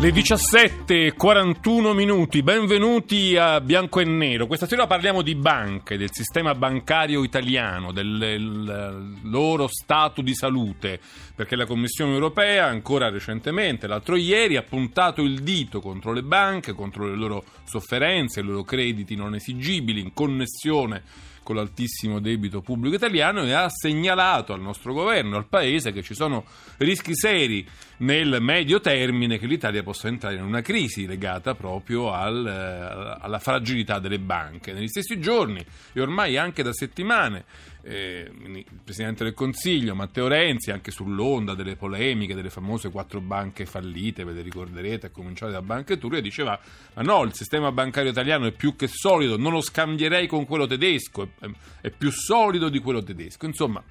Le 17.41 minuti, benvenuti a Bianco e Nero. Questa sera parliamo di banche, del sistema bancario italiano, del, del loro stato di salute, perché la Commissione europea ancora recentemente, l'altro ieri, ha puntato il dito contro le banche, contro le loro sofferenze, i loro crediti non esigibili in connessione con l'altissimo debito pubblico italiano e ha segnalato al nostro governo, al Paese, che ci sono rischi seri nel medio termine che l'Italia possa entrare in una crisi legata proprio al, eh, alla fragilità delle banche. Negli stessi giorni e ormai anche da settimane eh, il Presidente del Consiglio Matteo Renzi, anche sull'onda delle polemiche delle famose quattro banche fallite, ve le ricorderete, a cominciare da Banca Etruria, diceva ma no, il sistema bancario italiano è più che solido, non lo scambierei con quello tedesco, è, è più solido di quello tedesco. Insomma,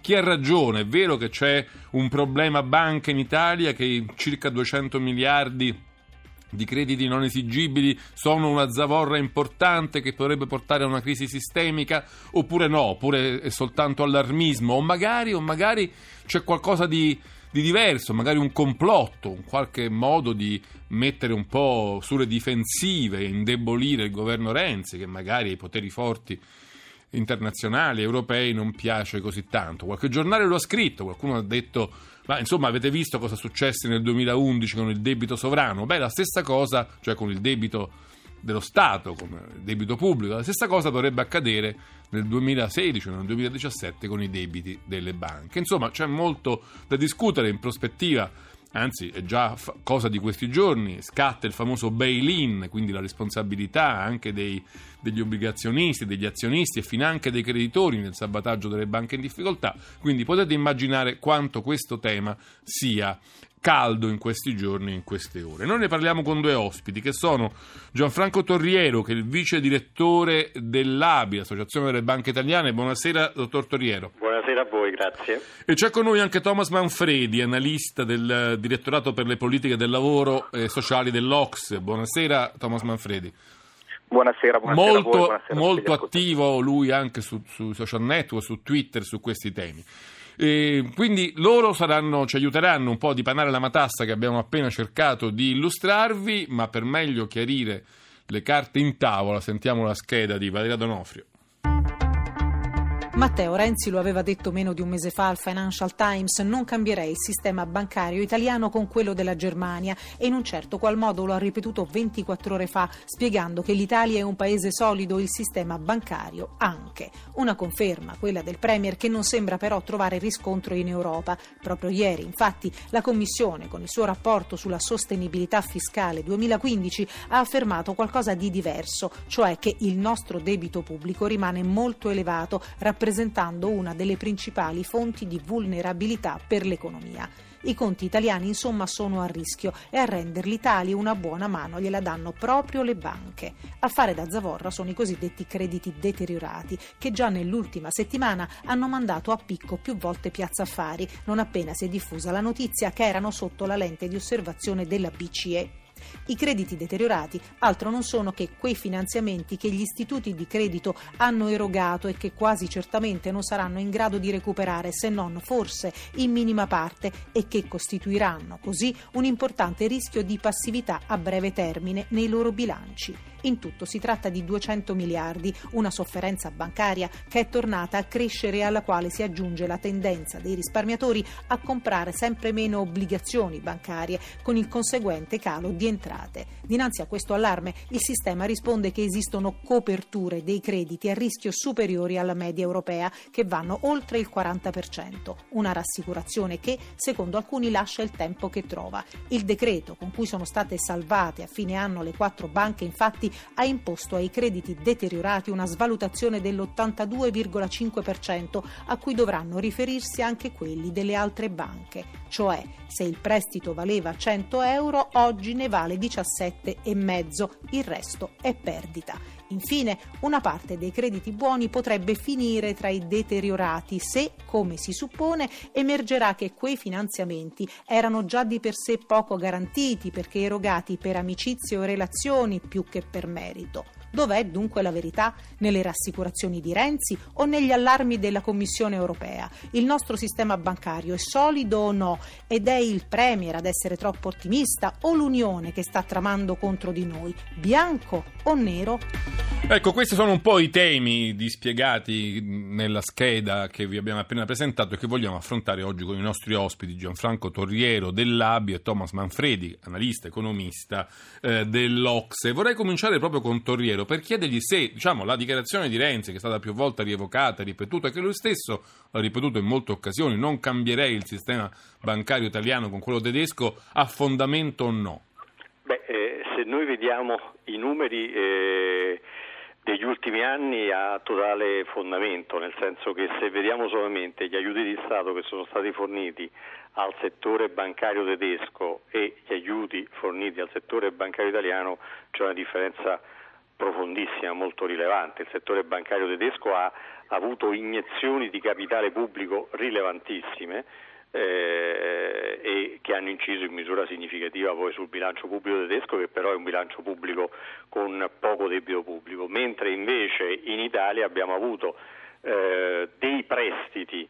chi ha ragione? È vero che c'è un problema banca in Italia che circa 200 miliardi di crediti non esigibili sono una zavorra importante che potrebbe portare a una crisi sistemica oppure no, oppure è soltanto allarmismo o magari, o magari c'è qualcosa di, di diverso, magari un complotto, un qualche modo di mettere un po' sulle difensive, indebolire il governo Renzi che magari ha i poteri forti internazionali, europei non piace così tanto. Qualche giornale lo ha scritto, qualcuno ha detto ma insomma avete visto cosa successe nel 2011 con il debito sovrano? Beh, la stessa cosa, cioè con il debito dello Stato, con il debito pubblico, la stessa cosa dovrebbe accadere nel 2016 o nel 2017 con i debiti delle banche. Insomma, c'è molto da discutere in prospettiva anzi è già cosa di questi giorni, scatta il famoso bail-in, quindi la responsabilità anche dei, degli obbligazionisti, degli azionisti e finanche dei creditori nel sabataggio delle banche in difficoltà, quindi potete immaginare quanto questo tema sia caldo in questi giorni, in queste ore. Noi ne parliamo con due ospiti che sono Gianfranco Torriero, che è il vice direttore dell'ABI, Associazione delle Banche Italiane. Buonasera, dottor Torriero. Buonasera a voi, grazie. E c'è con noi anche Thomas Manfredi, analista del Direttorato per le politiche del lavoro e sociali dell'Ox. Buonasera, Thomas Manfredi. Buonasera, buonasera molto, voi, buonasera molto attivo lui anche sui su social network, su Twitter, su questi temi. E quindi loro saranno, ci aiuteranno un po' a dipanare la matassa che abbiamo appena cercato di illustrarvi, ma per meglio chiarire le carte in tavola sentiamo la scheda di Valeria Donofrio. Matteo Renzi lo aveva detto meno di un mese fa al Financial Times, non cambierei il sistema bancario italiano con quello della Germania e in un certo qual modo lo ha ripetuto 24 ore fa, spiegando che l'Italia è un paese solido, il sistema bancario anche. Una conferma, quella del Premier, che non sembra però trovare riscontro in Europa. Proprio ieri, infatti, la Commissione, con il suo rapporto sulla sostenibilità fiscale 2015, ha affermato qualcosa di diverso, cioè che il nostro debito pubblico rimane molto elevato, rappresentando rappresentando una delle principali fonti di vulnerabilità per l'economia. I conti italiani insomma sono a rischio e a renderli tali una buona mano gliela danno proprio le banche. A fare da zavorra sono i cosiddetti crediti deteriorati che già nell'ultima settimana hanno mandato a picco più volte Piazza Affari, non appena si è diffusa la notizia che erano sotto la lente di osservazione della BCE. I crediti deteriorati altro non sono che quei finanziamenti che gli istituti di credito hanno erogato e che quasi certamente non saranno in grado di recuperare se non forse in minima parte e che costituiranno così un importante rischio di passività a breve termine nei loro bilanci. In tutto si tratta di 200 miliardi, una sofferenza bancaria che è tornata a crescere e alla quale si aggiunge la tendenza dei risparmiatori a comprare sempre meno obbligazioni bancarie, con il conseguente calo di entrate. Dinanzi a questo allarme il sistema risponde che esistono coperture dei crediti a rischio superiori alla media europea che vanno oltre il 40%, una rassicurazione che, secondo alcuni, lascia il tempo che trova. Il decreto con cui sono state salvate a fine anno le quattro banche infatti Uniti ha imposto ai crediti deteriorati una svalutazione dell'82,5% a cui dovranno riferirsi anche quelli delle altre banche, cioè se il prestito valeva 100 euro oggi ne vale 17,5, il resto è perdita. Infine, una parte dei crediti buoni potrebbe finire tra i deteriorati se, come si suppone, emergerà che quei finanziamenti erano già di per sé poco garantiti perché erogati per amicizie o relazioni più che per merito. Dov'è dunque la verità? Nelle rassicurazioni di Renzi o negli allarmi della Commissione europea? Il nostro sistema bancario è solido o no? Ed è il Premier ad essere troppo ottimista o l'Unione che sta tramando contro di noi? Bianco o nero? Ecco, questi sono un po' i temi dispiegati nella scheda che vi abbiamo appena presentato e che vogliamo affrontare oggi con i nostri ospiti Gianfranco Torriero dell'Abi e Thomas Manfredi, analista, economista eh, dell'Ocse. Vorrei cominciare proprio con Torriero per chiedergli se diciamo, la dichiarazione di Renzi, che è stata più volte rievocata ripetuta, che lui stesso ha ripetuto in molte occasioni, non cambierei il sistema bancario italiano con quello tedesco, ha fondamento o no? Beh, eh, se noi vediamo i numeri... Eh degli ultimi anni ha totale fondamento, nel senso che se vediamo solamente gli aiuti di Stato che sono stati forniti al settore bancario tedesco e gli aiuti forniti al settore bancario italiano c'è una differenza profondissima, molto rilevante. Il settore bancario tedesco ha avuto iniezioni di capitale pubblico rilevantissime eh, e che hanno inciso in misura significativa poi sul bilancio pubblico tedesco che però è un bilancio pubblico con poco debito pubblico, mentre invece in Italia abbiamo avuto eh, dei prestiti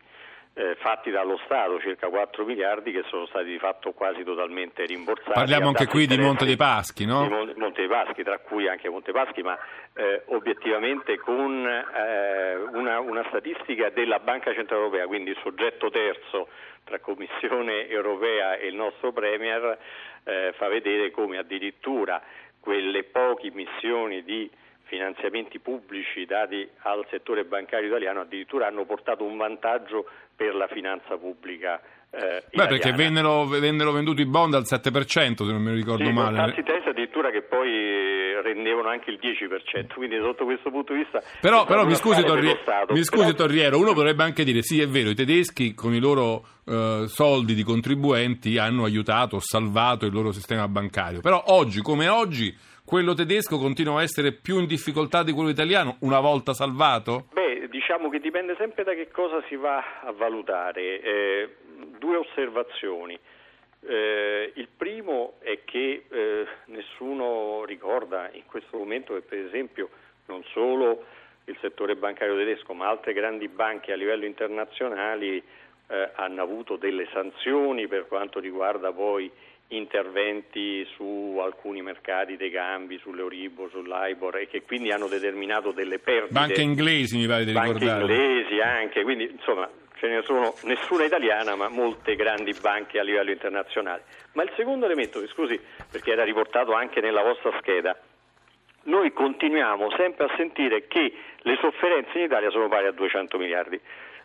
eh, fatti dallo Stato, circa 4 miliardi, che sono stati di fatto quasi totalmente rimborsati. Parliamo anche qui di Monte dei Paschi, no? Di Monte dei Paschi, tra cui anche Monte Paschi, ma eh, obiettivamente con eh, una, una, statistica della Banca Centrale Europea, quindi il soggetto terzo tra Commissione Europea e il nostro Premier, eh, fa vedere come addirittura quelle poche missioni di finanziamenti pubblici dati al settore bancario italiano addirittura hanno portato un vantaggio per la finanza pubblica eh, Beh, perché vennero, vennero, venduti i bond al 7%, se non mi ricordo sì, male. Tassi test addirittura che poi rendevano anche il 10%, quindi sotto questo punto di vista... Però, però mi, scusi, Torri- mi scusi però... Torriero, uno potrebbe anche dire sì, è vero, i tedeschi con i loro eh, soldi di contribuenti hanno aiutato, salvato il loro sistema bancario, però oggi come oggi quello tedesco continua a essere più in difficoltà di quello italiano una volta salvato? Beh, diciamo che dipende sempre da che cosa si va a valutare. Eh, due osservazioni. Eh, il primo è che eh, nessuno ricorda in questo momento che per esempio non solo il settore bancario tedesco ma altre grandi banche a livello internazionale eh, hanno avuto delle sanzioni per quanto riguarda poi interventi su alcuni mercati dei cambi, sull'Euribor, sull'Ibor e che quindi hanno determinato delle perdite. Banche inglesi mi pare di ricordare. Banche inglesi anche, quindi insomma ce ne sono nessuna italiana ma molte grandi banche a livello internazionale. Ma il secondo elemento, scusi perché era riportato anche nella vostra scheda, noi continuiamo sempre a sentire che le sofferenze in Italia sono pari a 200 miliardi.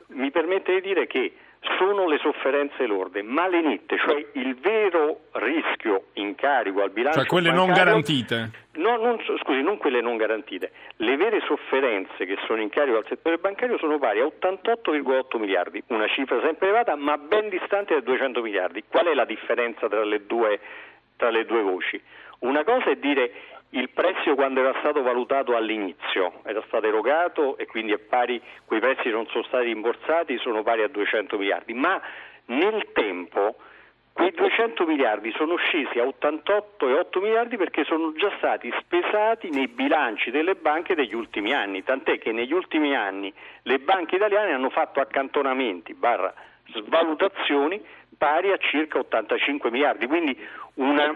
Mi permette di dire che sono le sofferenze lorde, ma le nette, cioè il vero rischio in carico al bilancio Cioè quelle bancario, non garantite? No, non, scusi, non quelle non garantite. Le vere sofferenze che sono in carico al settore bancario sono pari a 88,8 miliardi, una cifra sempre elevata ma ben distante dai 200 miliardi. Qual è la differenza tra le due, tra le due voci? Una cosa è dire il prezzo quando era stato valutato all'inizio, era stato erogato e quindi pari, quei prezzi non sono stati rimborsati, sono pari a 200 miliardi, ma nel tempo quei 200 miliardi sono scesi a 88,8 miliardi perché sono già stati spesati nei bilanci delle banche degli ultimi anni, tant'è che negli ultimi anni le banche italiane hanno fatto accantonamenti barra svalutazioni pari a circa 85 miliardi, quindi una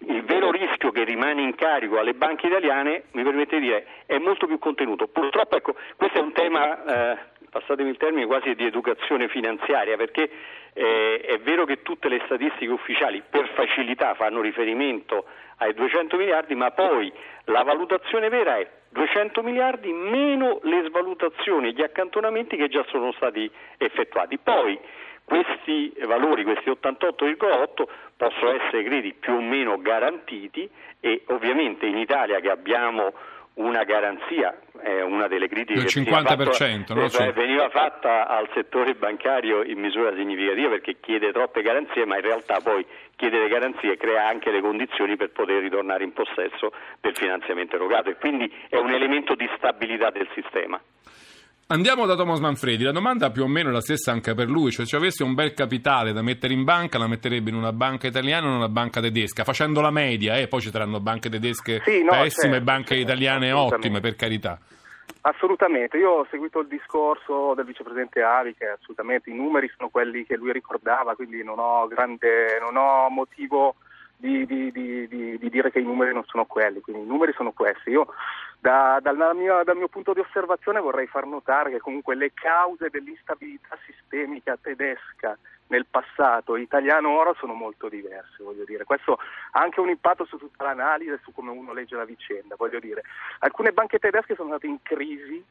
il vero rischio che rimane in carico alle banche italiane, mi permette di dire, è molto più contenuto. Purtroppo, ecco, questo è un tema, eh, passatemi il termine, quasi di educazione finanziaria, perché eh, è vero che tutte le statistiche ufficiali per facilità fanno riferimento ai 200 miliardi, ma poi la valutazione vera è 200 miliardi meno le svalutazioni e gli accantonamenti che già sono stati effettuati. Poi questi valori, questi 88,8 possono essere crediti più o meno garantiti e ovviamente in Italia che abbiamo una garanzia, è una delle critiche del 50%, fatto, no? eh, veniva fatta al settore bancario in misura significativa perché chiede troppe garanzie, ma in realtà poi chiedere garanzie crea anche le condizioni per poter ritornare in possesso del finanziamento erogato e quindi è un elemento di stabilità del sistema. Andiamo da Thomas Manfredi, la domanda più o meno è la stessa anche per lui, cioè se avesse un bel capitale da mettere in banca la metterebbe in una banca italiana o in una banca tedesca, facendo la media, eh? poi ci saranno banche tedesche sì, no, pessime e certo, banche certo, italiane ottime, per carità. Assolutamente, io ho seguito il discorso del vicepresidente Avi che assolutamente i numeri sono quelli che lui ricordava, quindi non ho, grande, non ho motivo di, di, di, di, dire che i numeri non sono quelli, quindi i numeri sono questi. Io da, dal, mio, dal, mio, punto di osservazione vorrei far notare che comunque le cause dell'instabilità sistemica tedesca nel passato italiano ora sono molto diverse, voglio dire. Questo ha anche un impatto su tutta l'analisi e su come uno legge la vicenda, voglio dire. Alcune banche tedesche sono andate in crisi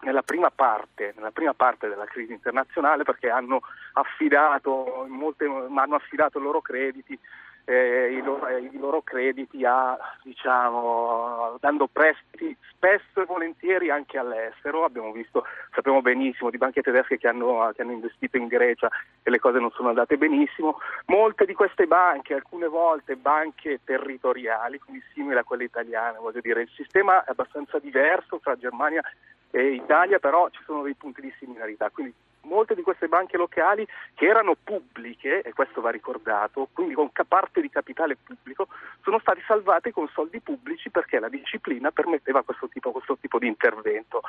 nella prima parte, nella prima parte della crisi internazionale perché hanno affidato, molte, hanno affidato i loro crediti eh, i, loro, i, loro, crediti a, diciamo, dando prestiti spesso e volentieri anche all'estero. Abbiamo visto, sappiamo benissimo di banche tedesche che hanno, che hanno investito in Grecia e le cose non sono andate benissimo. Molte di queste banche, alcune volte banche territoriali, quindi simili a quelle italiane, voglio dire, il sistema è abbastanza diverso tra Germania e Italia, però ci sono dei punti di similarità. Quindi molte di queste banche locali che erano pubbliche, e questo va ricordato, quindi con parte di capitale pubblico, sono state salvate con soldi pubblici perché la disciplina permetteva questo tipo, questo tipo di intervento.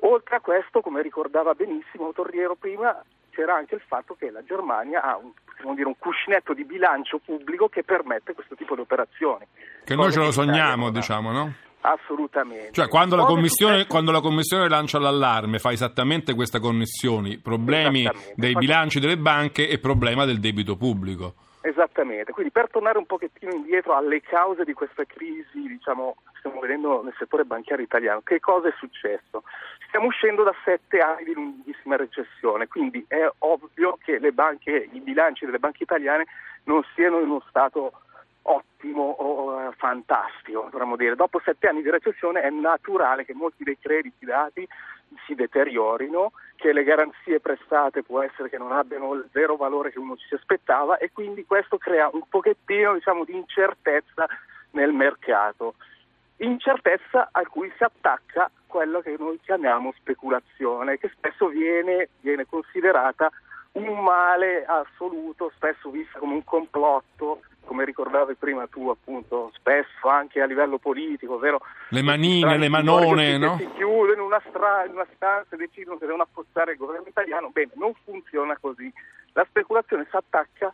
Oltre a questo, come ricordava benissimo Torriero prima, c'era anche il fatto che la Germania ha un, dire, un cuscinetto di bilancio pubblico che permette questo tipo di operazioni. Che noi ce lo sogniamo, diciamo, no? Assolutamente. Cioè, quando la, quando la, commissione, lancia l'allarme fa esattamente queste connessioni, problemi dei bilanci delle banche e problema del debito pubblico. Esattamente, quindi per tornare un pochettino indietro alle cause di questa crisi, diciamo, stiamo vedendo nel settore bancario italiano, che cosa è successo? Stiamo uscendo da sette anni di lunghissima recessione, quindi è ovvio che le banche, i bilanci delle banche italiane non siano in uno stato ottimo o fantastico, dovremmo dire. Dopo sette anni di recessione è naturale che molti dei crediti dati si deteriorino, che le garanzie prestate può essere che non abbiano il vero valore che uno si aspettava e quindi questo crea un pochettino diciamo, di incertezza nel mercato. Incertezza a cui si attacca quello che noi chiamiamo speculazione, che spesso viene, viene considerata un male assoluto, spesso vista come un complotto come ricordavi prima tu appunto, spesso anche a livello politico, ovvero le manine, le manone, no? Si chiudono in una, stra- in una stanza e decidono che devono affossare il governo italiano, bene, non funziona così. La speculazione si attacca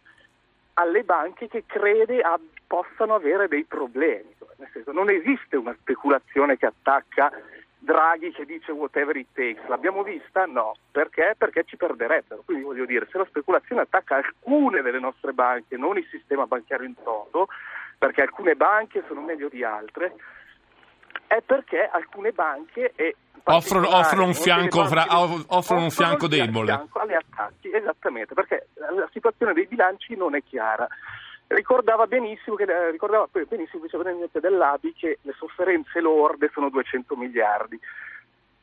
alle banche che crede ab- possano avere dei problemi, nel senso non esiste una speculazione che attacca Draghi che dice whatever it takes, l'abbiamo vista? No, perché? Perché ci perderebbero. Quindi voglio dire, se la speculazione attacca alcune delle nostre banche, non il sistema bancario in toto, perché alcune banche sono meglio di altre, è perché alcune banche offrono, offrono, un fianco, fra, offrono un fianco debole. Fianco alle attacchi, esattamente, perché la situazione dei bilanci non è chiara ricordava benissimo, che, eh, ricordava benissimo il vicepresidente dell'ABI che le sofferenze lorde sono 200 miliardi.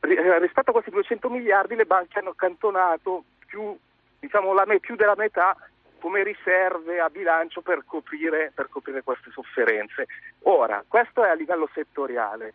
Eh, rispetto a questi 200 miliardi le banche hanno accantonato più, diciamo, la, più della metà come riserve a bilancio per coprire, per coprire queste sofferenze. Ora, questo è a livello settoriale.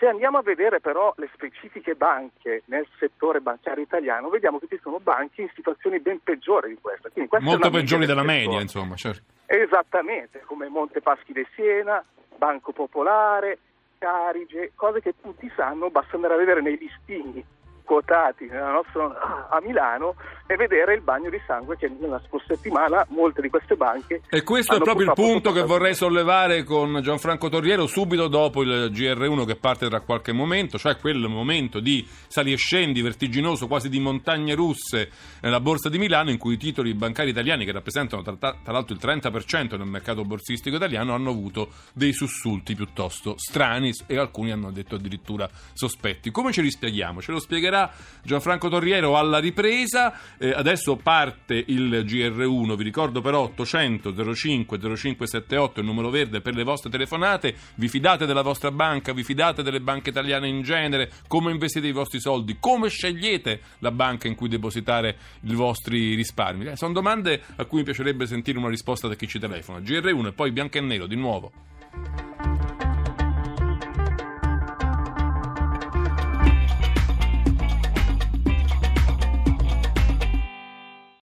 Se andiamo a vedere però le specifiche banche nel settore bancario italiano, vediamo che ci sono banche in situazioni ben peggiori di questa. questa Molto peggiori della media, insomma, certo. Esattamente, come Monte Paschi de Siena, Banco Popolare, Carige, cose che tutti sanno, basta andare a vedere nei listini quotati nostra, a Milano e vedere il bagno di sangue che nella scorsa settimana molte di queste banche. E questo è proprio il punto che vorrei sollevare con Gianfranco Torriero subito dopo il GR1 che parte tra qualche momento, cioè quel momento di sali e scendi vertiginoso, quasi di montagne russe nella borsa di Milano in cui i titoli bancari italiani che rappresentano tra, tra l'altro il 30% del mercato borsistico italiano hanno avuto dei sussulti piuttosto strani e alcuni hanno detto addirittura sospetti. Come ce li spieghiamo? Ce lo spiegherà Gianfranco Torriero alla ripresa. Eh, adesso parte il GR1. Vi ricordo però 800 05 0578 il numero verde per le vostre telefonate. Vi fidate della vostra banca? Vi fidate delle banche italiane in genere? Come investite i vostri soldi? Come scegliete la banca in cui depositare i vostri risparmi? Eh, sono domande a cui mi piacerebbe sentire una risposta da chi ci telefona. GR1 e poi bianco e nero di nuovo.